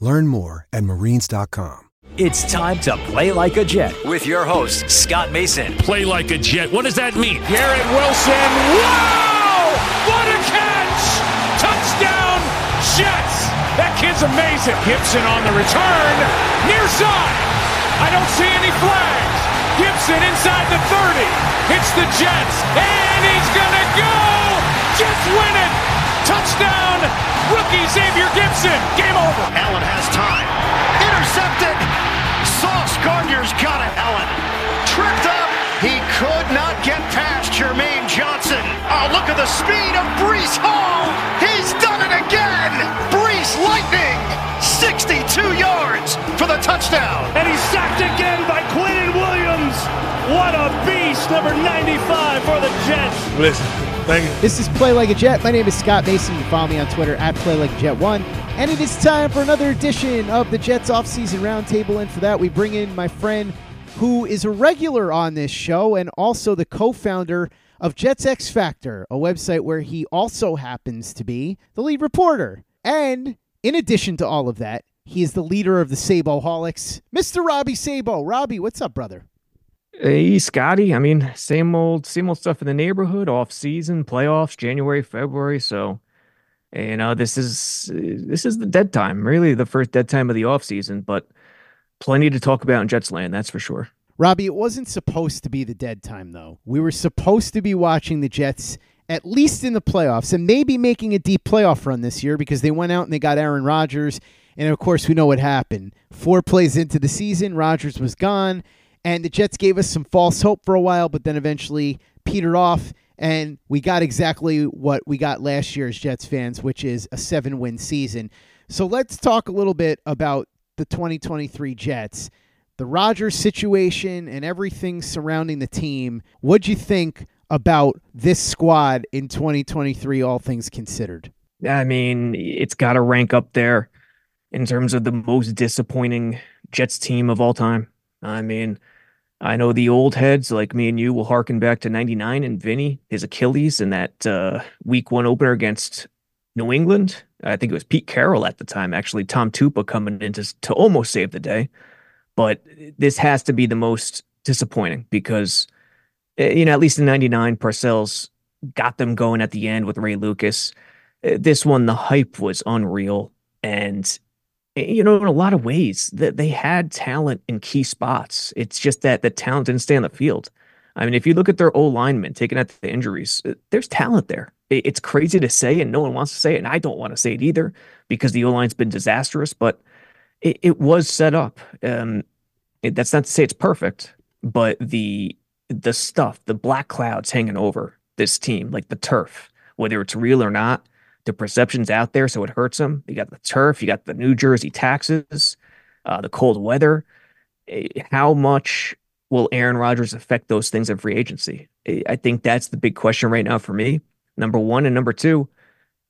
Learn more at marines.com. It's time to play like a Jet with your host, Scott Mason. Play like a Jet. What does that mean? Garrett Wilson. Wow! What a catch! Touchdown, Jets! That kid's amazing. Gipson on the return. Near side. I don't see any flags. Gipson inside the 30. Hits the Jets. And he's going to go! Jets win it! Touchdown! Rookie Xavier Gipson. Game over. Allen has time. Intercepted. Sauce Gardner's got it. Allen tripped up. He could not get past Jermaine Johnson. Oh, look at the speed of Breece Hall. He's done it again. Breece Lightning. 62 yards for the touchdown. And he's sacked again by Quinnen Williams. What a beast. Number 95 for the Jets. Listen, thank you. This is Play Like a Jet. My name is Scott Mason. You can follow me on Twitter at Play Like Jet One. And it is time for another edition of the Jets offseason roundtable. And for that, we bring in my friend who is a regular on this show and also the co-founder of Jets X Factor, a website where he also happens to be the lead reporter. And in addition to all of that, he is the leader of the Saboholics, Mr. Robby Sabo. Robby, what's up, brother? Hey, Scotty. I mean, same old, same old stuff in the neighborhood. Off season, playoffs, January, February. So, you uh, know, this is this is the dead time. Really, the first dead time of the off season. But plenty to talk about in Jets land. That's for sure. Robby, it wasn't supposed to be the dead time, though. We were supposed to be watching the Jets at least in the playoffs and maybe making a deep playoff run this year because they went out and they got Aaron Rodgers. And of course, we know what happened. Four plays into the season, Rodgers was gone. And the Jets gave us some false hope for a while, but then eventually petered off. And we got exactly what we got last year as Jets fans, which is a seven win season. So let's talk a little bit about the 2023 Jets, the Rodgers situation, and everything surrounding the team. What'd you think about this squad in 2023, all things considered? I mean, it's got to rank up there in terms of the most disappointing Jets team of all time. I mean, I know the old heads like me and you will harken back to 99 and Vinny, his Achilles in that uh, week one opener against New England. I think it was Pete Carroll at the time, actually, Tom Tupa coming in to, to almost save the day. But this has to be the most disappointing because, eh, you know, at least in 99, Parcells got them going at the end with Ray Lucas. Eh, this one, the hype was unreal. And, you know, in a lot of ways, that they had talent in key spots. It's just that the talent didn't stay on the field. I mean, if you look at their old linemen taking out the injuries, there's talent there. It's crazy to say, and no one wants to say it, and I don't want to say it either because the O line's been disastrous, but it, it was set up. Um, it, that's not to say it's perfect, but the the stuff, the black clouds hanging over this team, like the turf, whether it's real or not, the perception's out there, so it hurts them. You got the turf, you got the New Jersey taxes, uh, the cold weather. Eh, how much will Aaron Rodgers affect those things in free agency? Eh, I think that's the big question right now for me. Number one and number two,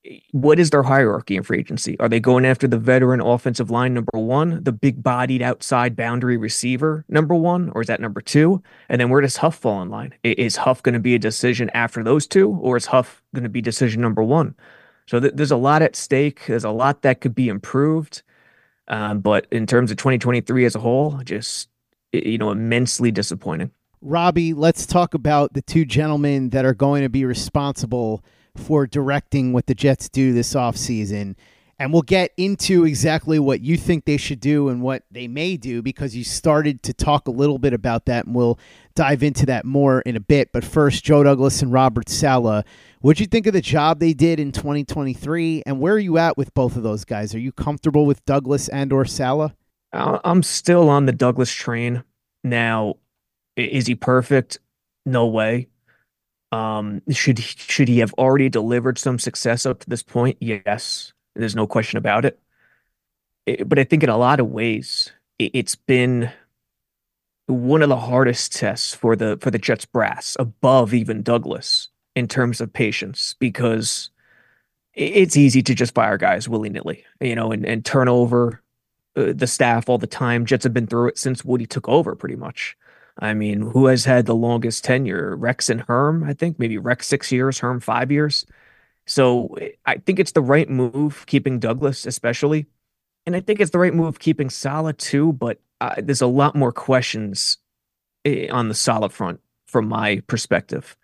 eh, what is their hierarchy in free agency? Are they going after the veteran offensive line number one, the big bodied outside boundary receiver number one, or is that number two? And then where does Huff fall in line? Is Huff going to be a decision after those two, or is Huff going to be decision number one? So th- there's a lot at stake. There's a lot that could be improved. Um, but in terms of 2023 as a whole, just you know, immensely disappointing. Robby, let's talk about the two gentlemen that are going to be responsible for directing what the Jets do this offseason. And we'll get into exactly what you think they should do and what they may do because you started to talk a little bit about that, and we'll dive into that more in a bit. But first, Joe Douglas and Robert Saleh. What'd you think of the job they did in 2023, and where are you at with both of those guys? Are you comfortable with Douglas and or Saleh? I'm still on the Douglas train. Now, is he perfect? No way. Um, should should he have already delivered some success up to this point? Yes, there's no question about it. it but I think in a lot of ways, it, it's been one of the hardest tests for the for the Jets brass, above even Douglas in terms of patience, because it's easy to just fire guys willy nilly, you know, and and turn over uh, the staff all the time. Jets have been through it since Woody took over, pretty much. I mean, who has had the longest tenure? Rex and Herm, I think. Maybe Rex six years, Herm five years. So I think it's the right move keeping Douglas, especially. And I think it's the right move keeping Saleh too. But uh, there's a lot more questions eh, on the Saleh front from my perspective.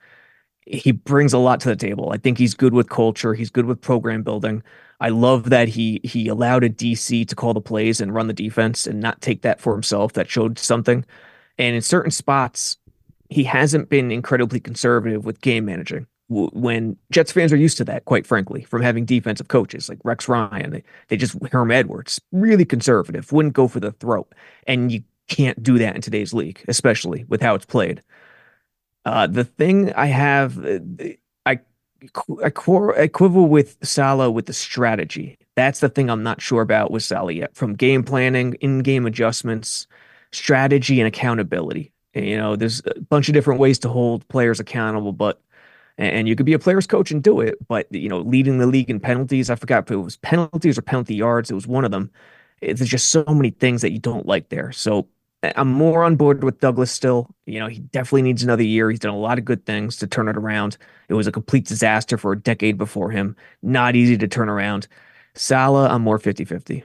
He brings a lot to the table. I think he's good with culture. He's good with program building. I love that he he allowed a DC to call the plays and run the defense and not take that for himself. That showed something. And in certain spots, he hasn't been incredibly conservative with game managing. When Jets fans are used to that, quite frankly, from having defensive coaches like Rex Ryan, they, they just Herm Edwards, really conservative, wouldn't go for the throat. And you can't do that in today's league, especially with how it's played. Uh, the thing I have, uh, I, I, I quibble with Saleh with the strategy. That's the thing I'm not sure about with Saleh yet. From game planning, in-game adjustments, strategy and accountability. You know, there's a bunch of different ways to hold players accountable, but and you could be a player's coach and do it, but you know, leading the league in penalties, I forgot if it was penalties or penalty yards, it was one of them. There's just so many things that you don't like there. So I'm more on board with Douglas still. You know, he definitely needs another year. He's done a lot of good things to turn it around. It was a complete disaster for a decade before him. Not easy to turn around. Saleh, I'm more 50 50.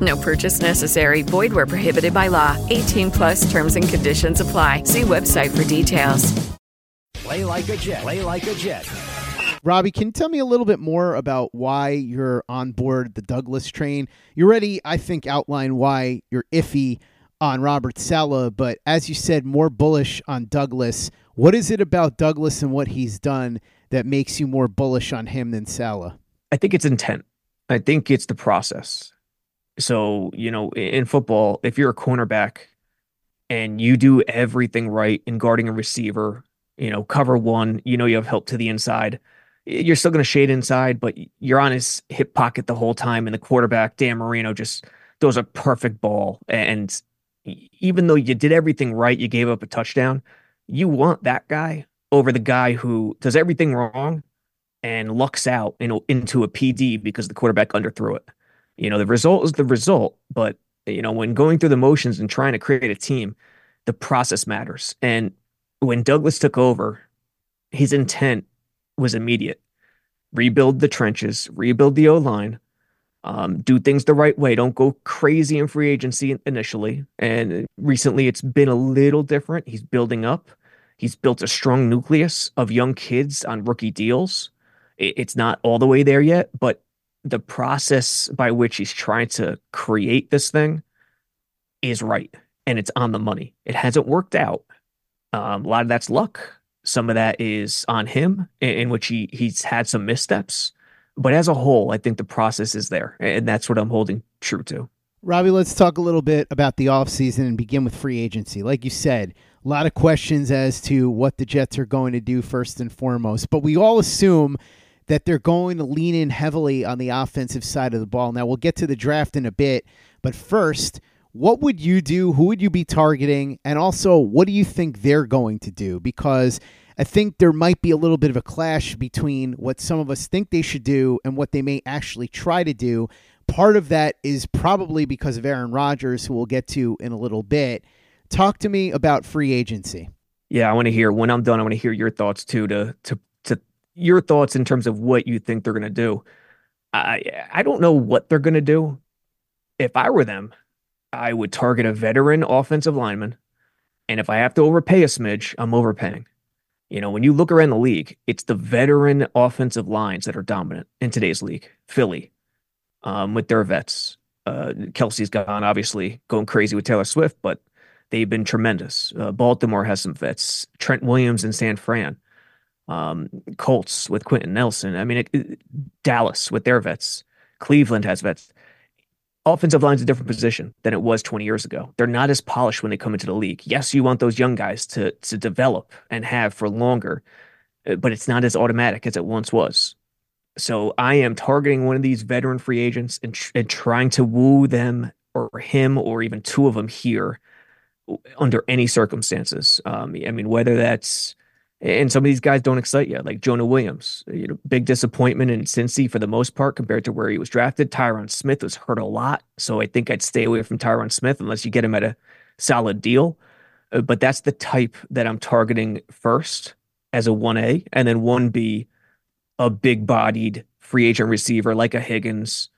No purchase necessary. Void where prohibited by law. 18 plus terms and conditions apply. See website for details. Play like a Jet. Play like a Jet. Robby, can you tell me a little bit more about why you're on board the Douglas train? You already, I think, outlined why you're iffy on Robert Saleh, but as you said, more bullish on Douglas. What is it about Douglas and what he's done that makes you more bullish on him than Saleh? I think it's intent. I think it's the process. So, you know, in football, if you're a cornerback and you do everything right in guarding a receiver, you know, cover one, you know, you have help to the inside. You're still going to shade inside, but you're on his hip pocket the whole time. And the quarterback, Dan Marino, just throws a perfect ball. And even though you did everything right, you gave up a touchdown. You want that guy over the guy who does everything wrong and lucks out in, into a PD because the quarterback underthrew it. You know, the result is the result, but you know, when going through the motions and trying to create a team, the process matters. And when Douglas took over, his intent was immediate. Rebuild the trenches, rebuild the O line, um, do things the right way. Don't go crazy in free agency initially. And recently, it's been a little different. He's building up. He's built a strong nucleus of young kids on rookie deals. It's not all the way there yet, but the process by which he's trying to create this thing is right and it's on the money. It hasn't worked out. Um, a lot of that's luck. Some of that is on him, in, in which he he's had some missteps. But as a whole, I think the process is there, and that's what I'm holding true to. Robby, let's talk a little bit about the offseason and begin with free agency. Like you said, a lot of questions as to what the Jets are going to do first and foremost, but we all assume that they're going to lean in heavily on the offensive side of the ball. Now, we'll get to the draft in a bit, but first, what would you do? Who would you be targeting? And also, what do you think they're going to do? Because I think there might be a little bit of a clash between what some of us think they should do and what they may actually try to do. Part of that is probably because of Aaron Rodgers, who we'll get to in a little bit. Talk to me about free agency. Yeah, I want to hear when I'm done. I want to hear your thoughts too. To to your thoughts in terms of what you think they're going to do. I I don't know what they're going to do. If I were them, I would target a veteran offensive lineman. And if I have to overpay a smidge, I'm overpaying. You know, when you look around the league, it's the veteran offensive lines that are dominant in today's league. Philly, um, with their vets. Uh, Kelce's gone, obviously, going crazy with Taylor Swift, but they've been tremendous. Uh, Baltimore has some vets. Trent Williams and San Fran. Um, Colts with Quenton Nelson. I mean, it, it, Dallas with their vets. Cleveland has vets offensive line's a different position than it was 20 years ago. They're not as polished when they come into the league. Yes, you want those young guys to to develop and have for longer, uh, but it's not as automatic as it once was. So I am targeting one of these veteran free agents and, tr- and trying to woo them or him or even two of them here under any circumstances. Um, I mean, whether that's and some of these guys don't excite you, like Jonah Williams. You know, big disappointment in Cincy for the most part compared to where he was drafted. Tyron Smith was hurt a lot, so I think I'd stay away from Tyron Smith unless you get him at a solid deal. Uh, but that's the type that I'm targeting first as a 1A, and then 1B, a big bodied free agent receiver like a Higgins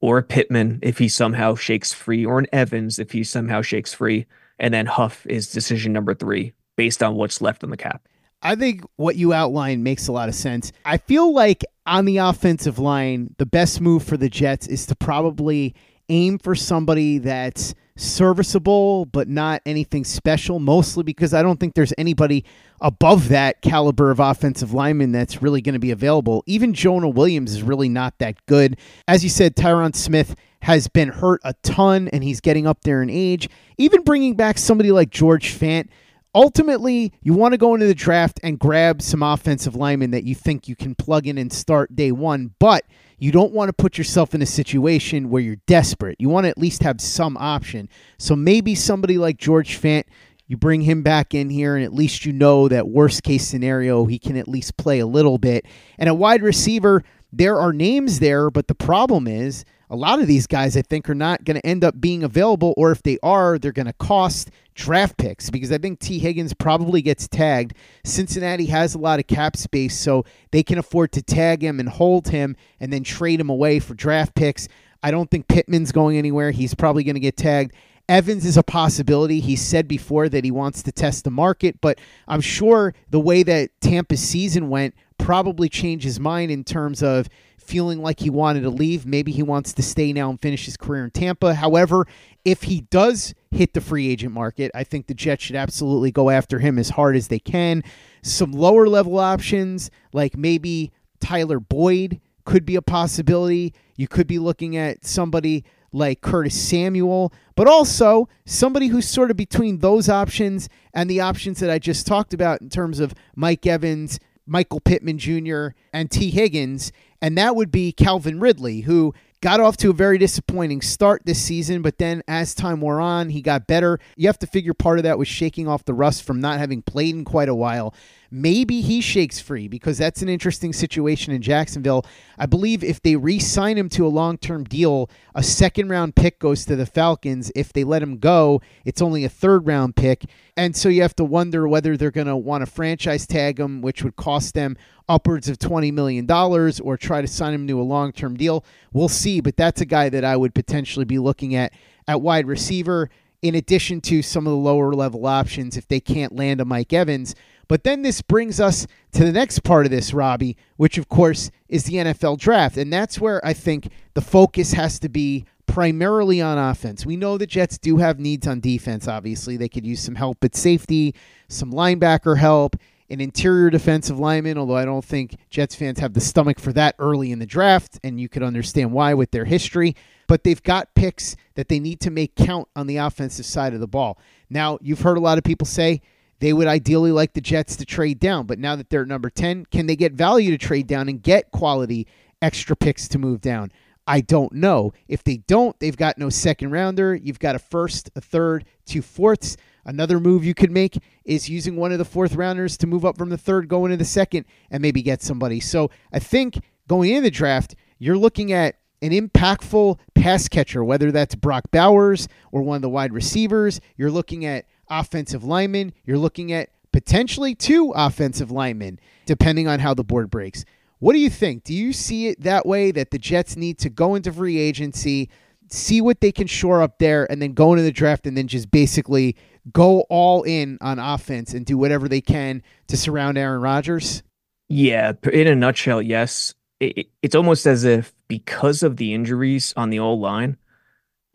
or a Pittman if he somehow shakes free, or an Evans if he somehow shakes free. And then Huff is decision number three based on what's left on the cap. I think what you outlined makes a lot of sense. I feel like on the offensive line, the best move for the Jets is to probably aim for somebody that's serviceable, but not anything special, mostly because I don't think there's anybody above that caliber of offensive lineman that's really going to be available. Even Jonah Williams is really not that good. As you said, Tyron Smith has been hurt a ton and he's getting up there in age. Even bringing back somebody like George Fant ultimately, you want to go into the draft and grab some offensive linemen that you think you can plug in and start day one, but you don't want to put yourself in a situation where you're desperate. You want to at least have some option. So maybe somebody like George Fant, you bring him back in here, and at least you know that worst case scenario, he can at least play a little bit. And a wide receiver, there are names there, but the problem is a lot of these guys I think are not going to end up being available, or if they are, they're going to cost draft picks because I think Tee Higgins probably gets tagged. Cincinnati has a lot of cap space, so they can afford to tag him and hold him and then trade him away for draft picks. I don't think Pittman's going anywhere. He's probably going to get tagged. Evans is a possibility. He said before that he wants to test the market, but I'm sure the way that Tampa's season went probably changed his mind in terms of feeling like he wanted to leave. Maybe he wants to stay now and finish his career in Tampa. However, if he does hit the free agent market, I think the Jets should absolutely go after him as hard as they can. Some lower level options, like maybe Tyler Boyd, could be a possibility. You could be looking at somebody like Curtis Samuel, but also somebody who's sort of between those options and the options that I just talked about in terms of Mike Evans, Michael Pittman Jr., and Tee Higgins and that would be Calvin Ridley, who got off to a very disappointing start this season, but then as time wore on, he got better. You have to figure part of that was shaking off the rust from not having played in quite a while. Maybe he shakes free because that's an interesting situation in Jacksonville. I believe if they re sign him to a long term deal, a second round pick goes to the Falcons. If they let him go, it's only a third round pick. And so you have to wonder whether they're going to want to franchise tag him, which would cost them upwards of $20 million, or try to sign him to a long term deal. We'll see, but that's a guy that I would potentially be looking at at wide receiver, in addition to some of the lower level options if they can't land a Mike Evans. But then this brings us to the next part of this, Robby, which of course is the NFL draft. And that's where I think the focus has to be primarily on offense. We know the Jets do have needs on defense, obviously. They could use some help at safety, some linebacker help, an interior defensive lineman, although I don't think Jets fans have the stomach for that early in the draft, and you could understand why with their history. But they've got picks that they need to make count on the offensive side of the ball. Now, you've heard a lot of people say they would ideally like the Jets to trade down, but now that they're at number 10, can they get value to trade down and get quality extra picks to move down? I don't know. If they don't, they've got no second rounder. You've got a first, a third, two fourths. Another move you could make is using one of the fourth rounders to move up from the third, go into the second, and maybe get somebody. So I think going into the draft, you're looking at an impactful pass catcher, whether that's Brock Bowers or one of the wide receivers. You're looking at offensive linemen. You're looking at potentially two offensive linemen, depending on how the board breaks. What do you think? Do you see it that way that the Jets need to go into free agency, see what they can shore up there, and then go into the draft and then just basically go all in on offense and do whatever they can to surround Aaron Rodgers? Yeah, in a nutshell, yes. It, it's almost as if because of the injuries on the O line, it,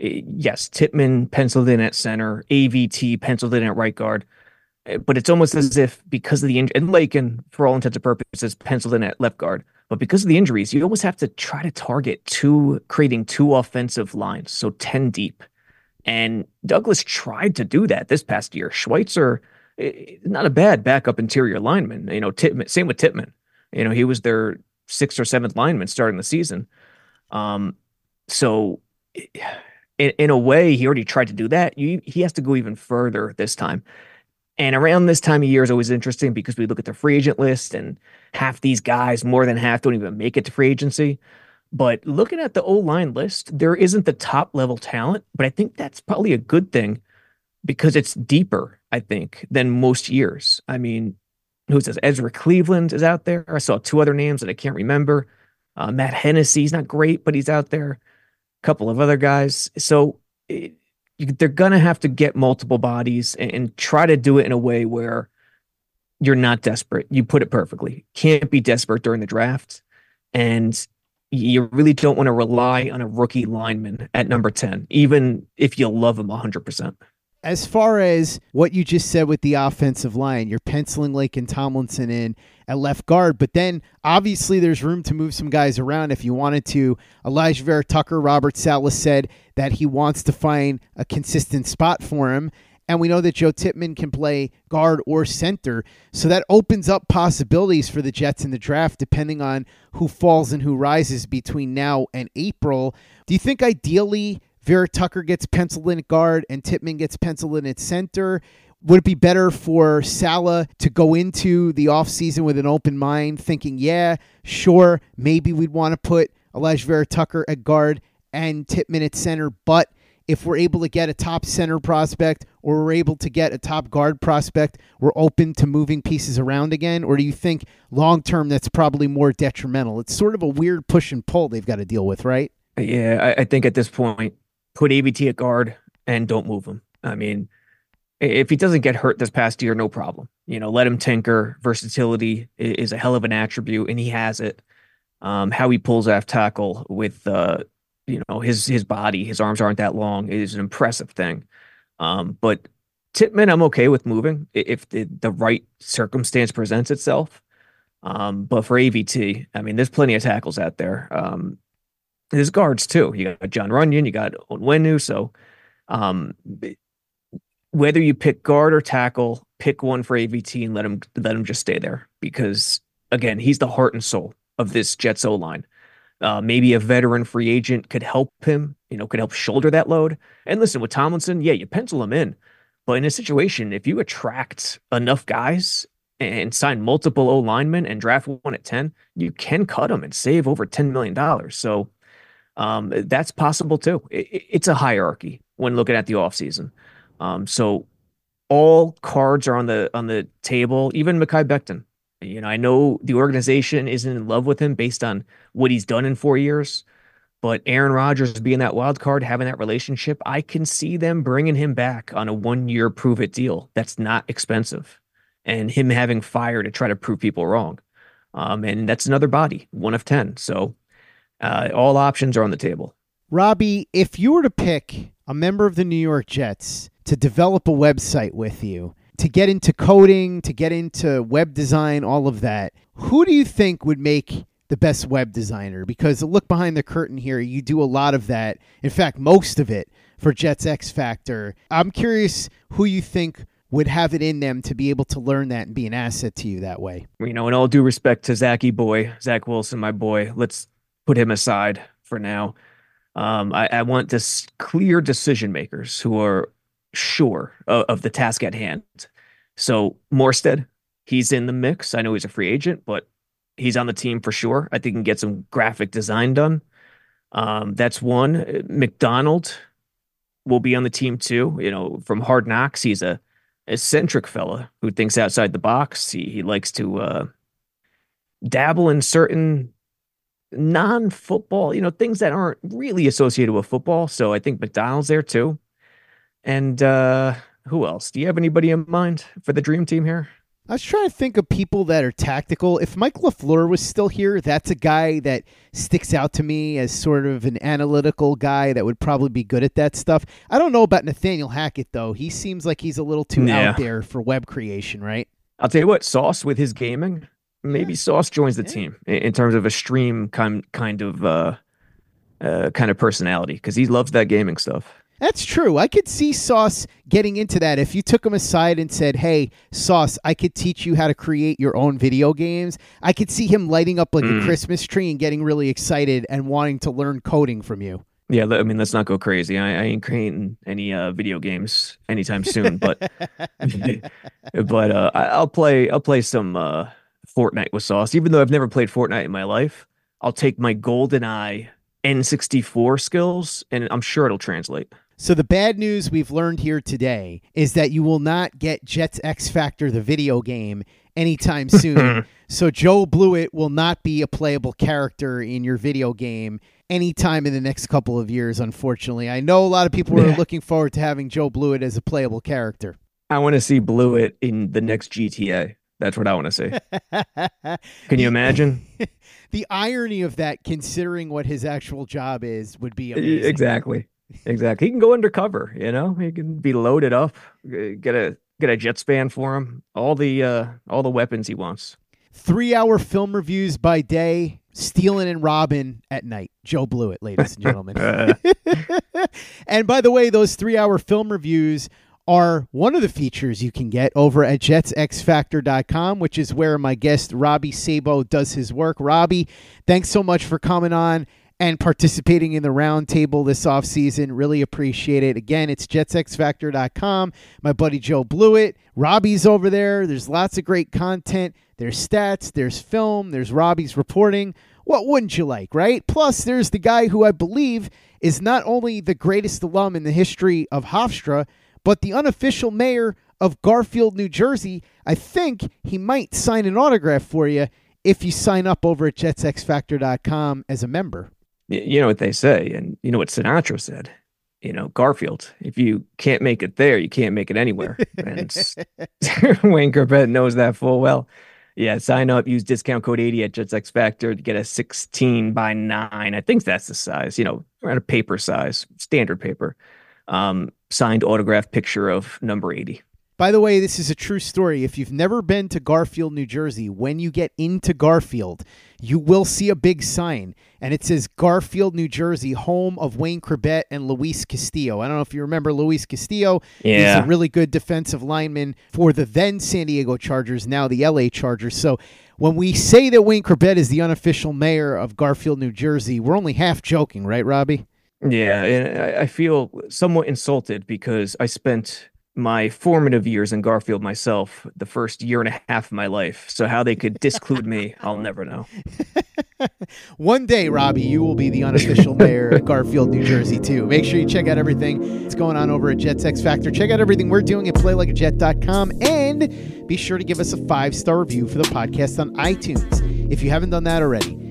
yes, Tippmann penciled in at center, AVT penciled in at right guard, eh, but it's almost as if because of the injury, and Laken, for all intents and purposes, penciled in at left guard. But because of the injuries, you almost have to try to target two, creating two offensive lines, so 10 deep. And Douglas tried to do that this past year. Schweitzer, eh, not a bad backup interior lineman. You know, Tippmann, same with Tippmann. You know, he was their sixth or seventh lineman starting the season. Um, so in, in a way, he already tried to do that. You, he has to go even further this time. And around this time of year is always interesting because we look at the free agent list and half these guys, more than half, don't even make it to free agency. But looking at the O line list, there isn't the top level talent, but I think that's probably a good thing because it's deeper, I think, than most years. I mean, who says Ezra Cleveland is out there? I saw two other names that I can't remember. Uh, Matt Hennessy's not great, but he's out there. A couple of other guys. So it, they're going to have to get multiple bodies and, and try to do it in a way where you're not desperate. You put it perfectly. Can't be desperate during the draft. And you really don't want to rely on a rookie lineman at number 10, even if you love him 100%. As far as what you just said with the offensive line, you're penciling Laken Tomlinson in at left guard, but then obviously there's room to move some guys around if you wanted to. Alijah Vera Tucker, Robert Saleh said that he wants to find a consistent spot for him. And we know that Joe Tippmann can play guard or center. So that opens up possibilities for the Jets in the draft, depending on who falls and who rises between now and April. Do you think ideally Vera Tucker gets penciled in at guard and Tippmann gets penciled in at center? Would it be better for Saleh to go into the offseason with an open mind, thinking, yeah, sure, maybe we'd want to put Alijah Vera Tucker at guard and Tippmann at center, but if we're able to get a top center prospect or we're able to get a top guard prospect, we're open to moving pieces around again? Or do you think long term that's probably more detrimental? It's sort of a weird push and pull they've got to deal with, right? Yeah, I think at this point, put AVT at guard and don't move him. I mean, if he doesn't get hurt this past year, no problem. You know, let him tinker. Versatility is a hell of an attribute, and he has it. Um, how he pulls off tackle with uh, you know his his body, his arms aren't that long. It is an impressive thing. Um, but Tippmann, I'm okay with moving if the, the right circumstance presents itself. Um, but for AVT, I mean, there's plenty of tackles out there. Um, there's guards too. You got Jon Runyan, you got Onwenu. So um, whether you pick guard or tackle, pick one for AVT and let him let him just stay there because again, he's the heart and soul of this Jets O line. Uh, maybe a veteran free agent could help him, you know, could help shoulder that load. And listen, with Tomlinson, yeah, you pencil him in. But in a situation, if you attract enough guys and sign multiple O linemen and draft one at 10, you can cut them and save over $10 million. So um, that's possible too. It, it's a hierarchy when looking at the offseason. Um, so all cards are on the on the table, even Mekhi Becton. You know, I know the organization isn't in love with him based on what he's done in four years, but Aaron Rodgers being that wild card, having that relationship, I can see them bringing him back on a one year prove it deal. That's not expensive, and him having fire to try to prove people wrong. Um, and that's another body, one of 10. So uh, all options are on the table. Robby, if you were to pick a member of the New York Jets to develop a website with you, to get into coding, to get into web design, all of that, who do you think would make the best web designer? Because look behind the curtain here, you do a lot of that. In fact, most of it for Jets X Factor. I'm curious who you think would have it in them to be able to learn that and be an asset to you that way. You know, in all due respect to Zachy boy, Zach Wilson, my boy, let's put him aside for now. Um, I, I want this clear decision makers who are sure of, of the task at hand. So Morstead, he's in the mix. I know he's a free agent, but he's on the team for sure. I think he can get some graphic design done. Um, that's one. McDonald will be on the team too. You know, from Hard Knocks, he's a eccentric fella who thinks outside the box. He he likes to uh, dabble in certain non-football, you know, things that aren't really associated with football. So I think McDonald's there too. And uh who else? Do you have anybody in mind for the dream team here? I was trying to think of people that are tactical. If Mike LaFleur was still here, that's a guy that sticks out to me as sort of an analytical guy that would probably be good at that stuff. I don't know about Nathaniel Hackett, though. He seems like he's a little too yeah. out there for web creation, right? I'll tell you what, Sauce with his gaming, maybe. Sauce joins the team in terms of a stream kind kind of uh, uh kind of personality because he loves that gaming stuff. That's true. I could see Sauce getting into that if you took him aside and said, "Hey, Sauce, I could teach you how to create your own video games." I could see him lighting up like mm. a Christmas tree and getting really excited and wanting to learn coding from you. Yeah, I mean, let's not go crazy. I, I ain't creating any uh, video games anytime soon, but but uh, I'll play. I'll play some uh, Fortnite with Sauce. Even though I've never played Fortnite in my life, I'll take my GoldenEye N64 skills, and I'm sure it'll translate. So the bad news we've learned here today is that you will not get Jets X Factor the video game anytime soon. so Joe Blewett will not be a playable character in your video game anytime in the next couple of years unfortunately. I know a lot of people are looking forward to having Joe Blewett as a playable character. I want to see Blewett in the next GTA. That's what I want to see. Can you imagine? the irony of that, considering what his actual job is, would be amazing. Exactly. Exactly. He can go undercover, you know, he can be loaded up, get a get a jet span for him, all the uh all the weapons he wants. Three hour film reviews by day, stealing and robbing at night. Joe Blewett, ladies and gentlemen. and by the way, those three hour film reviews are one of the features you can get over at jetsxfactor.com, which is where my guest Robby Sabo does his work. Robby, thanks so much for coming on and participating in the roundtable this offseason. Really appreciate it. Again, it's jetsxfactor.com. My buddy Joe Blewett. Robby's over there. There's lots of great content. There's stats, there's film, there's Robby's reporting. What wouldn't you like, right? Plus, there's the guy who I believe is not only the greatest alum in the history of Hofstra, but the unofficial mayor of Garfield, New Jersey. I think he might sign an autograph for you if you sign up over at jetsxfactor.com as a member. You know what they say, and you know what Sinatra said. You know, Garfield, if you can't make it there, you can't make it anywhere. And Wayne Chrebet knows that full well. Yeah, sign up, use discount code 80 at Jets X Factor to get a 16 by 9. I think that's the size, you know, around a paper size, standard paper. Um, signed autograph picture of number 80. By the way, this is a true story. If you've never been to Garfield, New Jersey, when you get into Garfield, you will see a big sign, and it says Garfield, New Jersey, home of Wayne Chrebet and Luis Castillo. I don't know if you remember Luis Castillo. Yeah. He's a really good defensive lineman for the then San Diego Chargers, now the LA Chargers. So when we say that Wayne Chrebet is the unofficial mayor of Garfield, New Jersey, we're only half joking, right, Robby? Yeah, and I feel somewhat insulted because I spent my formative years in Garfield myself, the first year and a half of my life. So how they could disclude me, I'll never know. One day, Robby, you will be the unofficial mayor of Garfield, New Jersey, too. Make sure you check out everything that's going on over at Jets X Factor. Check out everything we're doing at playlikeajet.com and be sure to give us a five star review for the podcast on iTunes if you haven't done that already.